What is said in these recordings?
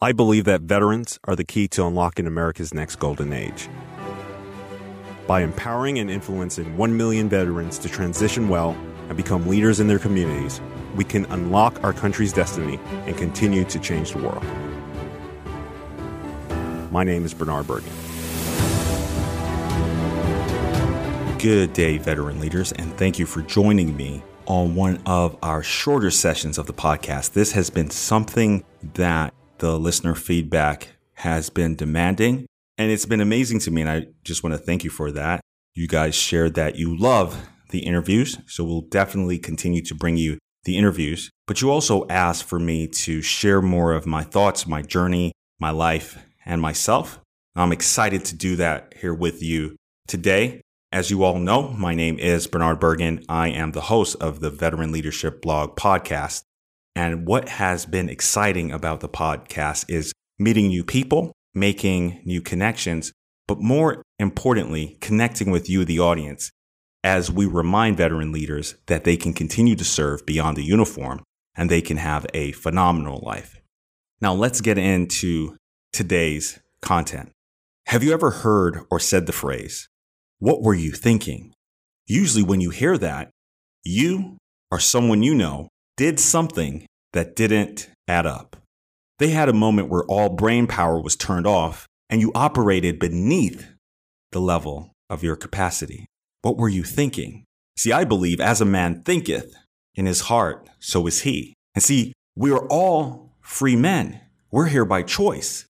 I believe that veterans are the key to unlocking America's next golden age. By empowering and influencing 1 million veterans to transition well and become leaders in their communities, we can unlock our country's destiny and continue to change the world. My name is Bernard Bergen. Good day, veteran leaders, and thank you for joining me on one of our shorter sessions of the podcast. This has been something that the listener feedback has been demanding. And it's been amazing to me. And I just want to thank you for that. You guys shared that you love the interviews. So we'll definitely continue to bring you the interviews. But you also asked for me to share more of my thoughts, my journey, my life, and myself. I'm excited to do that here with you today. As you all know, my name is Bernard Bergen. I am the host of the Veteran Leadership Blog podcast. And what has been exciting about the podcast is meeting new people, making new connections, but more importantly, connecting with you, the audience, as we remind veteran leaders that they can continue to serve beyond the uniform and they can have a phenomenal life. Now, let's get into today's content. Have you ever heard or said the phrase, What were you thinking? Usually, when you hear that, you or someone you know did something that didn't add up. They had a moment where all brain power was turned off and you operated beneath the level of your capacity. What were you thinking? See, I believe as a man thinketh in his heart, so is he. And see, we are all free men. We're here by choice.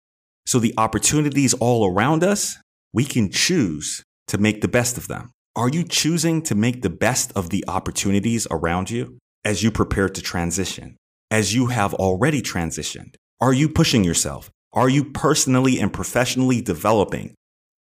So the opportunities all around us, we can choose to make the best of them. Are you choosing to make the best of the opportunities around you as you prepare to transition? as you have already transitioned? Are you pushing yourself? Are you personally and professionally developing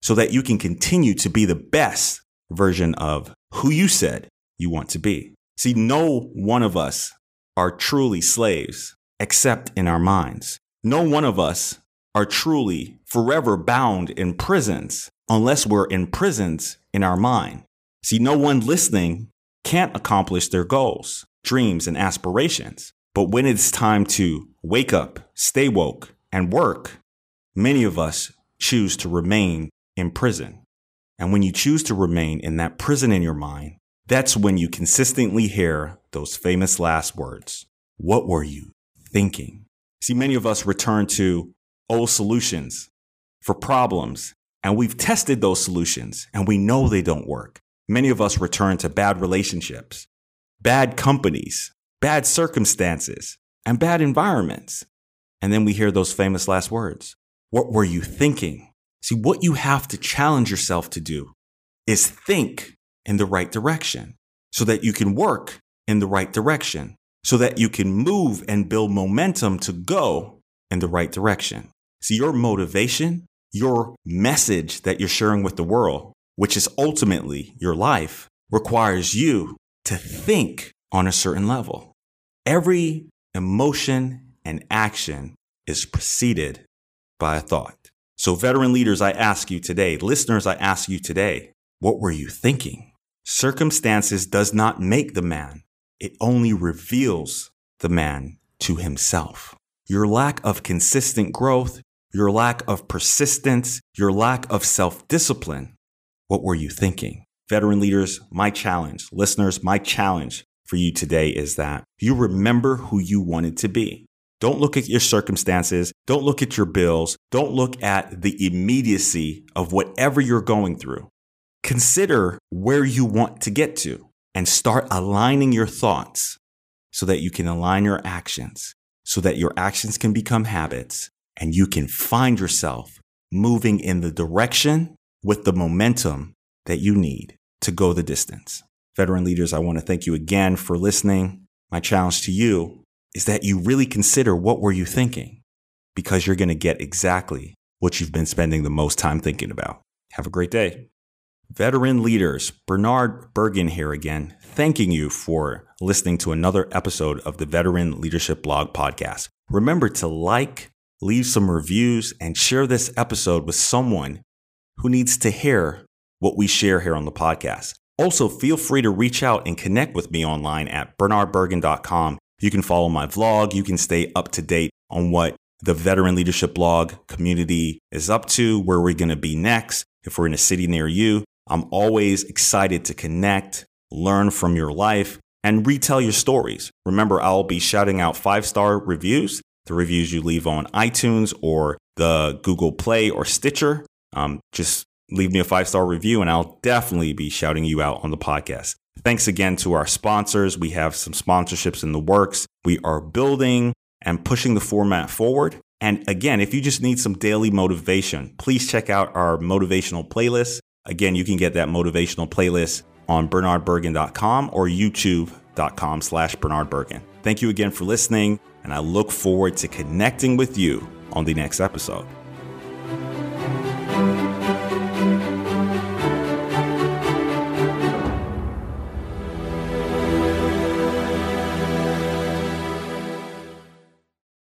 so that you can continue to be the best version of who you said you want to be? See, no one of us are truly slaves except in our minds. No one of us are truly forever bound in prisons unless we're in prisons in our mind. See, no one listening can't accomplish their goals, dreams, and aspirations but when it's time to wake up, stay woke, and work, many of us choose to remain in prison. And when you choose to remain in that prison in your mind, that's when you consistently hear those famous last words. What were you thinking? See, many of us return to old solutions for problems, and we've tested those solutions and we know they don't work. Many of us return to bad relationships, bad companies, bad circumstances, and bad environments. And then we hear those famous last words. What were you thinking? See, what you have to challenge yourself to do is think in the right direction so that you can work in the right direction, so that you can move and build momentum to go in the right direction. See, your motivation, your message that you're sharing with the world, which is ultimately your life, requires you to think on a certain level. Every emotion and action is preceded by a thought. So, veteran leaders, I ask you today, listeners, I ask you today, what were you thinking? Circumstances does not make the man. It only reveals the man to himself. Your lack of consistent growth, your lack of persistence, your lack of self discipline. What were you thinking? Veteran leaders, my challenge, listeners, my challenge for you today is that you remember who you wanted to be. Don't look at your circumstances. Don't look at your bills. Don't look at the immediacy of whatever you're going through. Consider where you want to get to and start aligning your thoughts so that you can align your actions, so that your actions can become habits and you can find yourself moving in the direction with the momentum that you need to go the distance. Veteran leaders, I want to thank you again for listening. My challenge to you is that you really consider what were you thinking because you're going to get exactly what you've been spending the most time thinking about. Have a great day. Veteran leaders, Bernard Bergen here again, thanking you for listening to another episode of the Veteran Leadership Blog podcast. Remember to like, leave some reviews, and share this episode with someone who needs to hear what we share here on the podcast. Also, feel free to reach out and connect with me online at bernardbergen.com. You can follow my vlog. You can stay up to date on what the veteran leadership blog community is up to, where we're going to be next, if we're in a city near you. I'm always excited to connect, learn from your life, and retell your stories. Remember, I'll be shouting out five star reviews, the reviews you leave on iTunes or the Google Play or Stitcher. Um, just leave me a five star review, and I'll definitely be shouting you out on the podcast. Thanks again to our sponsors. We have some sponsorships in the works. We are building and pushing the format forward. And again, if you just need some daily motivation, please check out our motivational playlist. Again, you can get that motivational playlist on bernardbergen.com or youtube.com slash bernardbergen. Thank you again for listening, and I look forward to connecting with you on the next episode.